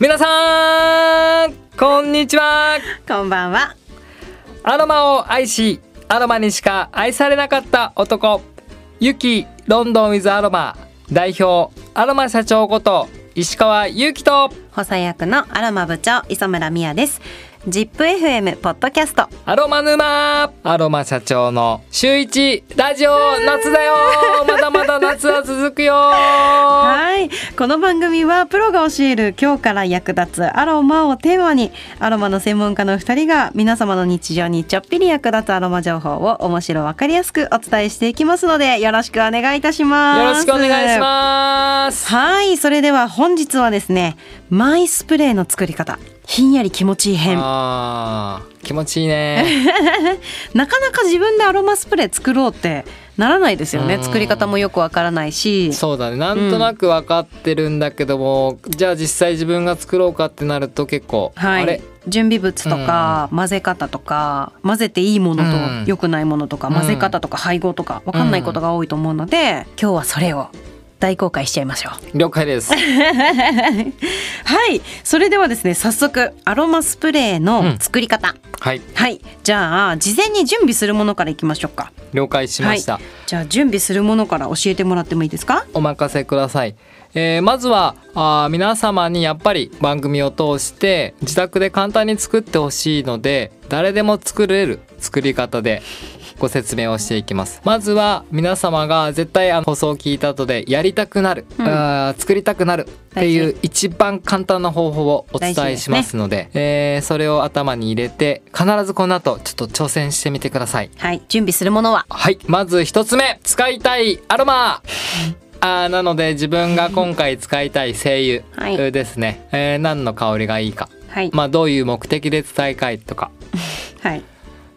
皆さんこんにちは。こんばんは。アロマを愛しアロマにしか愛されなかった男ユキロンドンウィズアロマ代表アロマ社長こと石川祐希と。補佐役のアロマ部長磯村美也です ZIPFM ポッドキャスト。アロマ沼。アロマ社長の週一ラジオ。夏だよ。まだまだ夏は続くよ。はい。この番組はプロが教える今日から役立つアロマをテーマにアロマの専門家の2人が皆様の日常にちょっぴり役立つアロマ情報を面白わかりやすくお伝えしていきますのでよろしくお願いいたします。よろしくお願いします。はい。それでは本日はですねマイスプレーの作り方ひんやり気持ちいい編。気持ちいいね。なかなか自分でアロマスプレー作ろうってならないですよね。うん。作り方もよくわからないし。そうだね。なんとなく分かってるんだけども、じゃあ実際自分が作ろうかってなると結構、はい。あれ？準備物とか、混ぜ方とか混ぜていいものうん。と良くないものとか、うん混ぜ方とか配合とかわかんないことが多いと思うので、今日はそれを大公開しちゃいましょう。了解です。はい。それではですね早速アロマスプレーの作り方、はい。はい。じゃあ事前に準備するものからいきましょうか。了解しました、じゃあ準備するものから教えてもらってもいいですか？お任せください、えーまずはあー皆様にやっぱり番組を通して自宅で簡単に作ってほしいので誰でも作れる作り方でご説明をしていきます。まずは皆様が絶対あの放送を聞いた後でやりたくなる、うん。作りたくなるっていう一番簡単な方法をお伝えしますのでえーそれを頭に入れて必ずこの後ちょっと挑戦してみてください。はい準備するものは？はいまず一つ目使いたいアロマ。あーなので自分が今回使いたい精油はい。ですね、えー何の香りがいいか。はい、まあどういう目的で使いたいとか。はい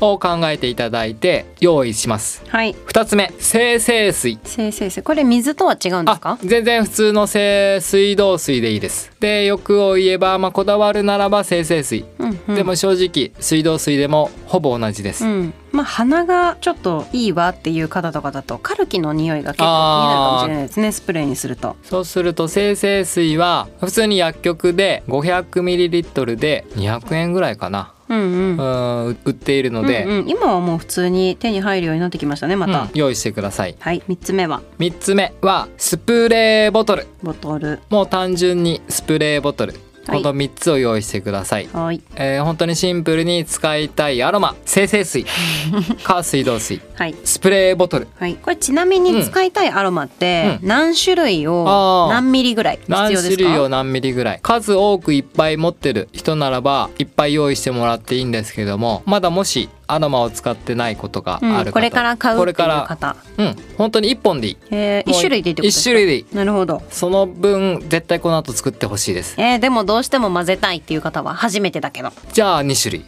を考えていただいて用意します。はい。二つ目精製水。先生これ水とは違うんですあか全然普通の精水道水でいいです。で欲を言えば、まあ、こだわるならば精製水、うんうん。でも正直水道水でもほぼ同じです、うん、まあ鼻がちょっといいわっていう方とかだとカルキの匂いが結構気になるかもしれないですねスプレーにすると。そうすると精製水は普通に薬局で 500ml で200円ぐらいかなうん売っているので、うんうん、今はもう普通に手に入るようになってきましたねまた、うん用意してください。はい三つ目は？3つ目はスプレーボトル。ボトル。もう単純にスプレーボトル。はいこの3つを用意してください、はい。えー本当にシンプルに使いたいアロマ。精製水。か水道水。はい。スプレーボトル。はい、これちなみに使いたいアロマってう何種類あをー。何ミリぐらい必何要ですか？種類を何ミリぐらい。数多くいっぱい持ってる人ならばいっぱい用意してもらっていいんですけどもまだもしアロマを使ってないことがある方、うん、これから買うっていう方。うん本当に1本でいい。えー、1種類でいいってことですか？1種類でいい。なるほど。その分絶対この後作ってほしいです。えー、でもどうしても混ぜたいっていう方は初めてだけど。じゃあ2種類。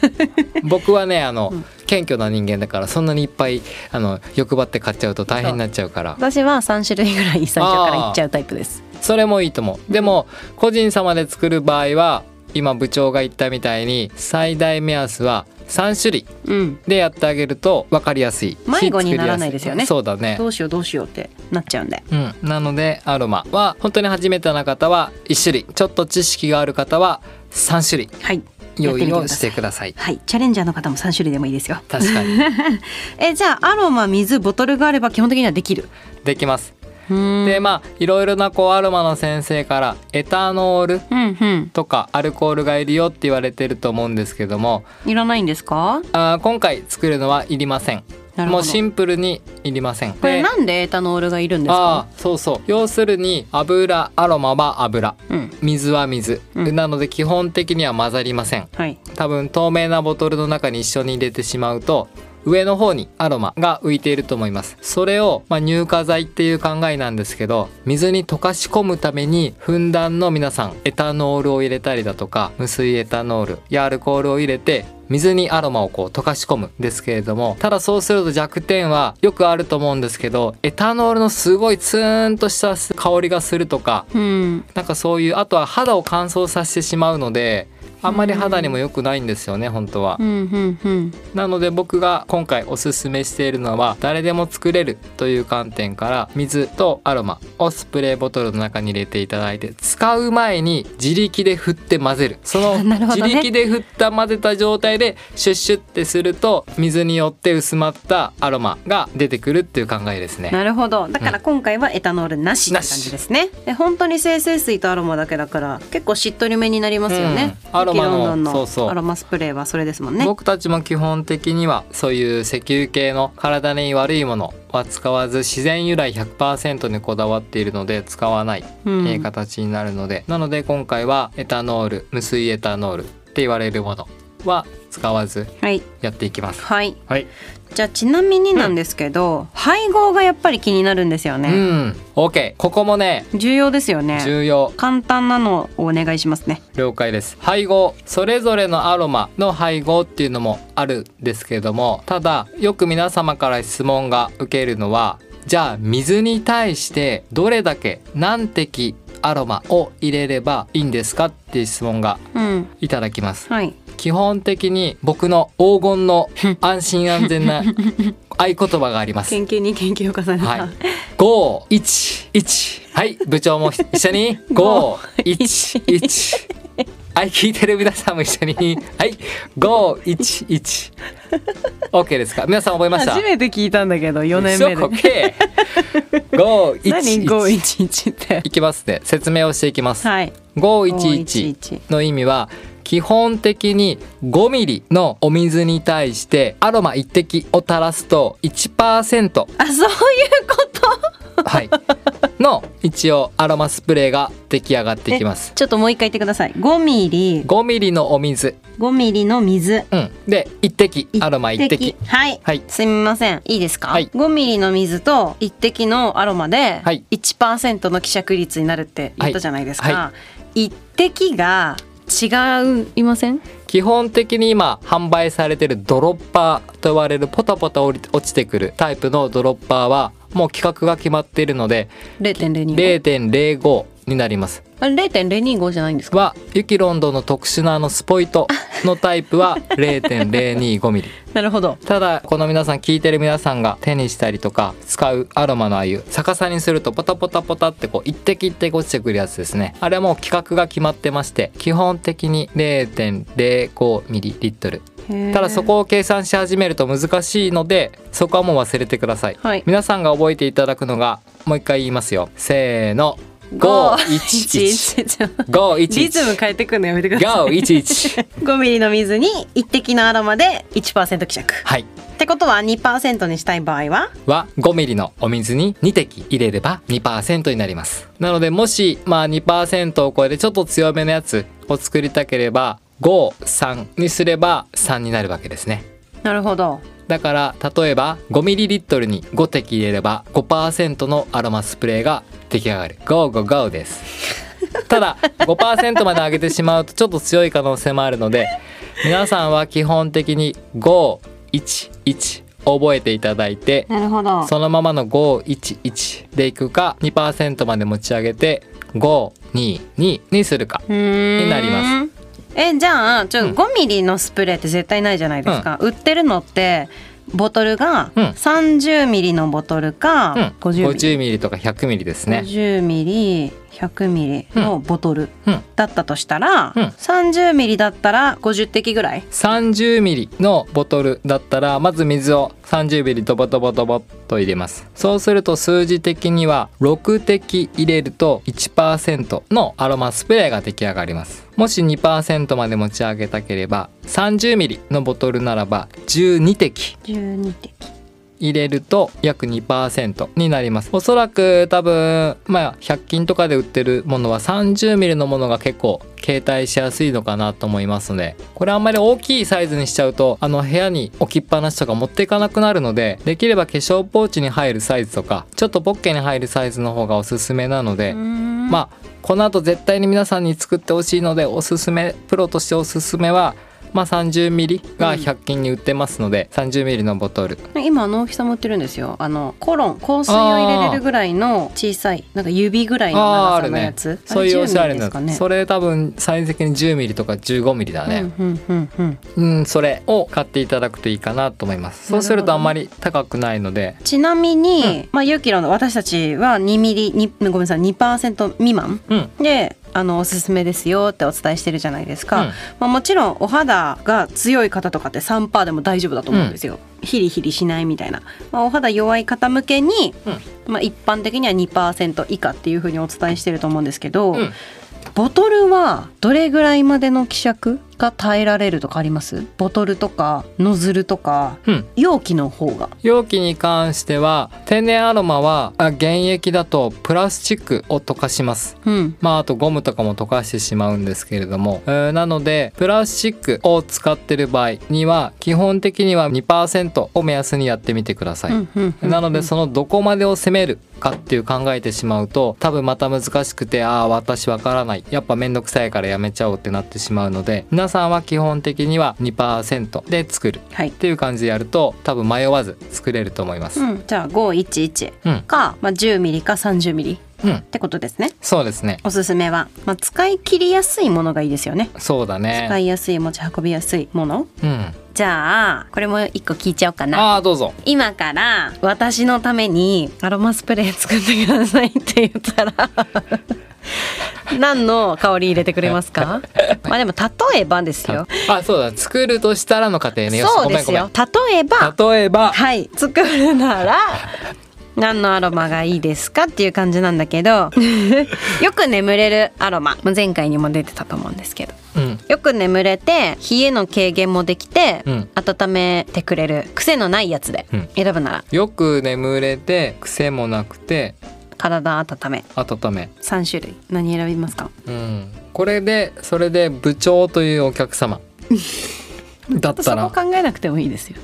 僕はねあの、謙虚な人間だからそんなにいっぱいあの欲張って買っちゃうと大変になっちゃうから。私は3種類ぐらい最初からいっちゃうタイプです。それもいいと思う。でも個人様で作る場合は今部長が言ったみたいに最大目安は3種類うん。でやってあげると分かりやすい迷子にならないですよね。そうだね。どうしようどうしようってなっちゃうんで。うん、なのでアロマは本当に初めてな方は1種類。ちょっと知識がある方は3種類はい。用意をしてください。はい。チャレンジャーの方も3種類でもいいですよ。確かに。えじゃあアロマ水ボトルがあれば基本的にはできる？できますででまあいろいろなこうアロマの先生からエタノールとかアルコールがいるよって言われてると思うんですけども。いらないんですか？あー今回作るのはいりません。もうシンプルにいりません。これでなんでエタノールがいるんですあかーそうそう。要するに油アロマは油。うん。水は水、うん。なので基本的には混ざりません。はい。多分透明なボトルの中に一緒に入れてしまうと上の方にアロマが浮いていると思います。それを、まあ、乳化剤っていう考えなんですけど水に溶かし込むためにふんだんの皆さんエタノールを入れたりだとか無水エタノールやアルコールを入れて水にアロマをこう溶かし込むんですけれどもただそうすると弱点はよくあると思うんですけどエタノールのすごいツーンとした香りがするとかうん。なんかそういうあとは肌を乾燥させてしまうのであんまり肌にも良くないんですよね本当は。う。んうんうん。なので僕が今回おすすめしているのは誰でも作れるという観点から水とアロマをスプレーボトルの中に入れていただいて使う前に自力で振って混ぜる。その 自力で振った混ぜた状態でシュッシュってすると水によって薄まったアロマが出てくるっていう考えですね。なるほど。だから今回はエタノールなしって感じですね。で本当に精製水とアロマだけだから結構しっとりめになりますよね、うん。アロマのそうそう。アロマスプレーはそれですもんね。僕たちも基本的にはそういう石油系の体に悪いものは使わず自然由来100%にこだわっているので使わない、うん。えー形になるので。なので今回はエタノール無水エタノールって言われるものは使わずはい。やっていきます。はい。はい、じゃあちなみになんですけど、配合がやっぱり気になるんですようね、ん。OK ここもね重要ですよね。重要。簡単なのをお願いしますね。了解です。配合。それぞれのアロマの配合っていうのもあるんですけれどもただよく皆様から質問が受けるのはじゃあ水に対してどれだけ何滴アロマを入れればいいんですかっていう質問がうん。いただきます。はい基本的に僕の黄金の 安心安全な合言葉があります研究に研究を重ねた、はい。五一一。はい、部長も一緒に。五一一。はい、聞いてる皆さんも一緒に。はい、五一一。オッケーですか？皆さん覚えました？初めて聞いたんだけど4年目で。五一 何？一。511っていきますね。説明をしていきます。はい五一一511の意味は。基本的に5ミリのお水に対してアロマ1滴を垂らすと1%あそういうこと？はい、の一応アロマスプレーが出来上がってきます。ちょっともう一回言ってください。5ミリ。5ミリのお水、5ミリの水。うん、で1滴。アロマ1滴。はい。はい。すみません。いいですか、はい。5ミリの水と1滴のアロマではい。1%の希釈率になるって言ったじゃないですか、は1滴が違いません？基本的に今販売されてるドロッパーと呼ばれるポタポタ落ちてくるタイプのドロッパーはもう規格が決まっているので0.025 0.05になります。あれ0.025じゃないんですか？はユキロンドの特殊なあのスポイトのタイプは 0.025ミリ。なるほど。ただこの皆さん聞いてる皆さんが手にしたりとか使うアロマのああいう逆さにするとポタポタポタってこう一滴一滴落ちてくるやつですね。あれはもう規格が決まってまして基本的に0.05ミリリットルただそこを計算し始めると難しいのでそこはもう忘れてください、はい。皆さんが覚えていただくのがもう一回言いますよ。せーの。511 511リズム変えてくるのやめてください。511 5ミリの水に1滴のアロマで1%希釈。はい。ってことは2%にしたい場合は？は5ミリのお水に2滴入れれば2%になります。なのでもしまあ2%を超えてちょっと強めのやつを作りたければ53にすれば3になるわけですね。なるほど。だから例えば 5ml に5滴入れれば5%のアロマスプレーが出来上がる。GOGOGO です。ただ5%まで上げてしまうとちょっと強い可能性もあるので皆さんは基本的に511覚えていただいてなるほど。そのままの511でいくか2%まで持ち上げて522にするかにになりますえじゃあちょうん。5ミリのスプレーって絶対ないじゃないですか、売ってるのってボトルがうん。30ミリのボトルか、うん、50ミリ。50ミリとか100ミリですね。50ミリ100ミリのボトルうん。だったとしたら、うん。30ミリだったら50滴ぐらい？30ミリのボトルだったらまず水を30ミリドボドボドボっと入れます。そうすると数字的には6滴入れると1%のアロマスプレーが出来上がりますもし2%まで持ち上げたければ30ミリのボトルならば12滴。12滴。入れると約2%になります。おそらく多分まあ100均とかで売ってるものは 30mm のものが結構携帯しやすいのかなと思いますのでこれあんまり大きいサイズにしちゃうとあの部屋に置きっぱなしとか持っていかなくなるのでできれば化粧ポーチに入るサイズとかちょっとポッケに入るサイズの方がおすすめなのでまあこの後絶対に皆さんに作ってほしいのでおすすめプロとしておすすめはまあ 30ml が100均に売ってますので、30ml のボトル。今あの大きさも売ってるんですよ。あのコロン香水を入れれるぐらいの小さいなんか指ぐらいの長さのやつ。そういうおしゃれなですかね。それ多分サイズ的に 10ml とか 15ml だね、うんうんうんうん、それを買っていただくといいかなと思います。そうするとあんまり高くないので。ちなみに、まあ、ユーキロの私たちは2ミリにごめんなさい2%未満うん。であのおすすめですよってお伝えしてるじゃないですか、うん。まあ、もちろんお肌が強い方とかって3%でも大丈夫だと思うんですよ、ヒリヒリしないみたいな、まあ、お肌弱い方向けに、まあ、一般的には2%以下っていうふうにお伝えしてると思うんですけど、うん。ボトルはどれぐらいまでの希釈？が耐えられるとかあります？ボトルとかノズルとかうん。容器の方が。容器に関しては天然アロマはあ原液だとプラスチックを溶かします。うん。まああとゴムとかも溶かしてしまうんですけれども、えーなのでプラスチックを使ってる場合には基本的には2%を目安にやってみてください、なのでそのどこまでを攻めるかっていう考えてしまうと多分また難しくてああ私わからない。やっぱめんどくさいからやめちゃおうってなってしまうので皆さんは基本的には2%で作るはいっていう感じでやると多分迷わず作れると思います。うん、じゃあ511うん、か、まあ、10ミリか30ミリっうん、てことですねそうですね。おすすめは、まあ、使い切りやすいものがいいですよねそうだ使ね。いやすい持ち運びやすいものうん。じゃあこれも一個聞いちゃおうかなああどうぞ。今から私のためにアロマスプレー作ってくださいって言ったら 何の香り入れてくれますか？まあでも例えばですよ。あそうだ。作るとしたらの過程ね。そうですよ。例えば例えば。はい。作るなら 何のアロマがいいですかっていう感じなんだけどよく眠れるアロマ。まあ前回にも出てたと思うんですけど。うん。よく眠れて冷えの軽減もできて、うん。温めてくれる癖のないやつでうん。選ぶなら。よく眠れて癖もなくて体温め温め。3種類何選びますか？うん。これでそれで部長というお客様 だったら考えなくてもいいですよ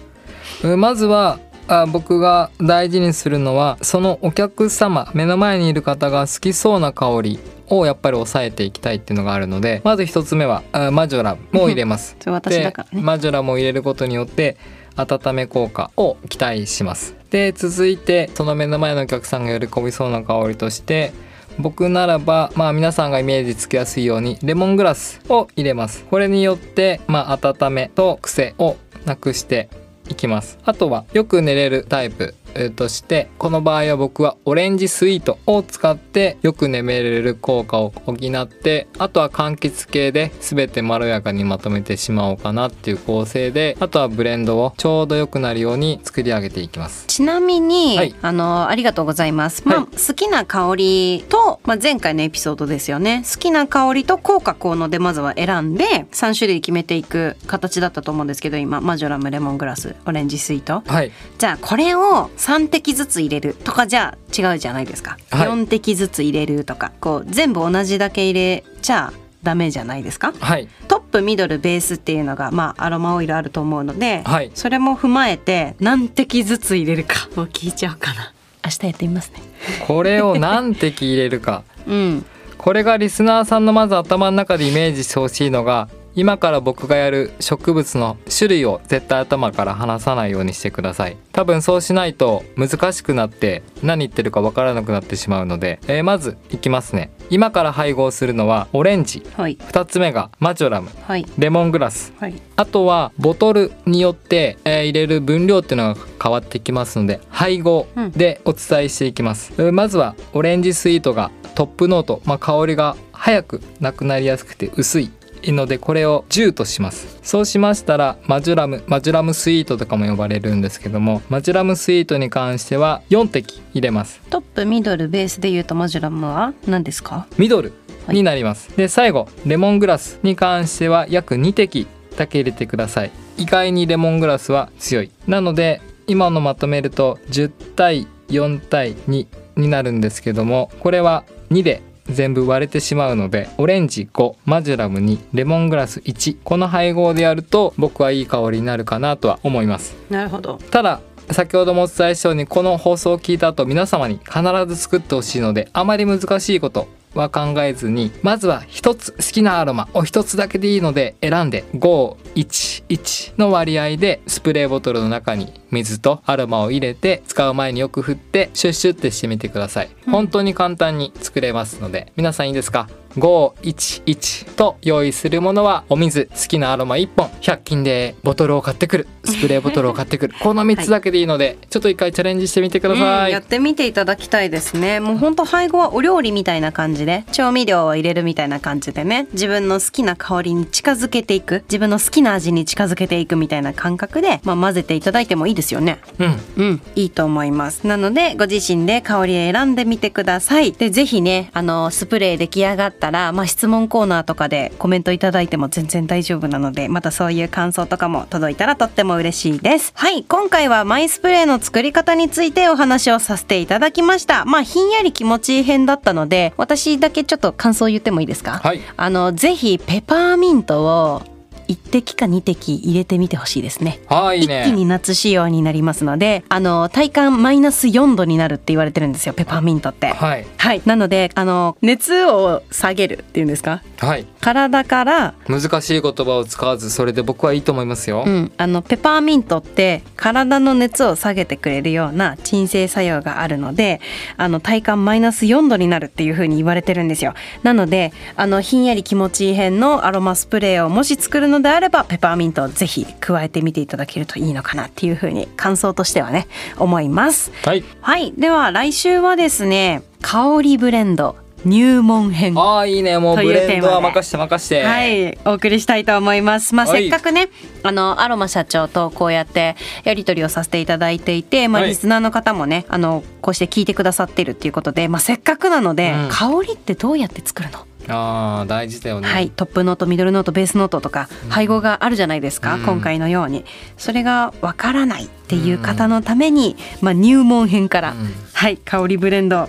うんまずはあ僕が大事にするのはそのお客様目の前にいる方が好きそうな香りをやっぱり抑えていきたいっていうのがあるのでまず一つ目はあマジョラ ムを入れます。私だからねでマジョラムを入れることによって温め効果を期待します。で続いてその目の前のお客さんが喜びそうな香りとして僕ならばまあ皆さんがイメージつきやすいようにレモングラスを入れます。これによってまあ温めと癖をなくしていきますあとはよく寝れるタイプとしてこの場合は僕はオレンジスイートを使ってよく眠れる効果を補ってあとは柑橘系で全てまろやかにまとめてしまおうかなっていう構成であとはブレンドをちょうど良くなるように作り上げていきます。ちなみに、はいあのありがとうございます、まあはい好きな香りと、まあ、前回のエピソードですよね。好きな香りと効果効能でまずは選んで3種類決めていく形だったと思うんですけど今マジョラムレモングラスオレンジスイート。はい。じゃあこれを3滴ずつ入れるとかじゃあ違うじゃないですか、はい。4滴ずつ入れるとか。こう全部同じだけ入れちゃダメじゃないですか。はい。トップミドルベースっていうのがまあアロマオイルあると思うので、はい。それも踏まえて何滴ずつ入れるかを聞いちゃおうかな。明日やってみますね。これを何滴入れるか。うん。これがリスナーさんのまず頭の中でイメージしてほしいのが今から僕がやる植物の種類を絶対頭から離さないようにしてください。多分そうしないと難しくなって何言ってるかわからなくなってしまうので、えーまずいきますね。今から配合するのはオレンジ。はい。2つ目がマジョラム。はい。レモングラス。はい。あとはボトルによって、えー入れる分量っていうのが変わってきますので配合でお伝えしていきます、えーまずはオレンジスイートがトップノート、まあ、香りが早くなくなりやすくて薄いのでこれを10とします。そうしましたらマジュラムマジュラムスイートとかも呼ばれるんですけどもマジュラムスイートに関しては4滴入れます。トップミドルベースで言うとマジュラムは何ですか？ミドルになります、で最後レモングラスに関しては約2滴だけ入れてください。意外にレモングラスは強い。なので今のまとめると10対4対2になるんですけどもこれは2で全部割れてしまうのでオレンジ5マジュラム2レモングラス1この配合でやると僕はいい香りになるかなとは思います。なるほど。ただ先ほどもお伝えしたようにこの放送を聞いた後皆様に必ず作ってほしいのであまり難しいことは考えずにまずは一つ好きなアロマを一つだけでいいので選んで511の割合でスプレーボトルの中に水とアロマを入れて使う前によく振ってシュッシュってしてみてください、うん。本当に簡単に作れますので皆さんいいですか？511と用意するものはお水好きなアロマ1本。100均でボトルを買ってくる。スプレーボトルを買ってくる。この3つだけでいいので、ちょっと一回チャレンジしてみてください、うんやってみていただきたいですね。もうほんと配合はお料理みたいな感じで調味料を入れるみたいな感じでね。自分の好きな香りに近づけていく。自分の好きな味に近づけていくみたいな感覚で、まあ、混ぜていただいてもいいですよね。うん。うん、いいと思います。なので、ご自身で香りを選んでみてください。で、ぜひね、あの、スプレー出来上がったら、まあ、質問コーナーとかでコメントいただいても全然大丈夫なので、またそういう感想とかも届いたらとっても嬉しいです。はい、今回はマイスプレーの作り方についてお話をさせていただきました。まあ、ひんやり気持ちいい編だったので、私だけちょっと感想を言ってもいいですか？はいあの、ぜひペパーミントを1滴か2滴入れてみてほしいですね。はいね。一気に夏仕様になりますのであの体感マイナス4度になるって言われてるんですよペパーミントって。はい。はい、なのであの熱を下げるっていうんですか？はい。体から、難しい言葉を使わずそれで僕はいいと思いますよ、うん、あのペパーミントって体の熱を下げてくれるような鎮静作用があるのであの体感マイナス4度になるっていう風に言われてるんですよ。なのであのひんやり気持ちいい編のアロマスプレーをもし作るのであればペパーミントをぜひ加えてみていただけるといいのかなっていう風に感想としてはね思います。はい。はい。では来週はですね香りブレンド入門編ああいいね。もうブレンドはテーマで。任して任して。はい、お送りしたいと思います。まあ、はい。せっかくね、あのアロマ社長とこうやってやり取りをさせていただいていて、まあ、はい。リスナーの方もね、あのこうして聞いてくださってるっていうことで、まあ、せっかくなので、うん。香りってどうやって作るの？ああ大事だよね。はい、トップノート、ミドルノート、ベースノートとか配合があるじゃないですか。うん。今回のように、それがわからないっていう方のために、まあ入門編から、うん。はい、香りブレンド。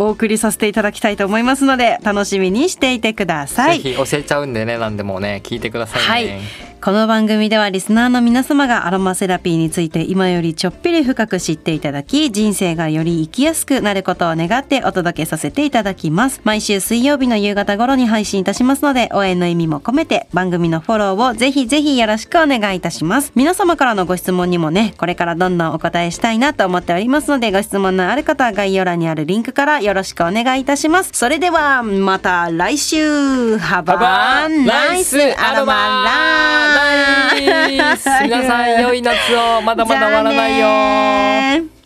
お送りさせていただきたいと思いますので楽しみにしていてください。ぜひ教えちゃうんでねなんでもね聞いてくださいね、はいこの番組ではリスナーの皆様がアロマセラピーについて今よりちょっぴり深く知っていただき人生がより生きやすくなることを願ってお届けさせていただきます。毎週水曜日の夕方頃に配信いたしますので応援の意味も込めて番組のフォローをぜひぜひよろしくお願いいたします。皆様からのご質問にもねこれからどんどんお答えしたいなと思っておりますのでご質問のある方は概要欄にあるリンクからよろしくお願いいたします。それではまた来週。Have a nice アロマライ 皆さん良い夏を。まだまだ終わらないよ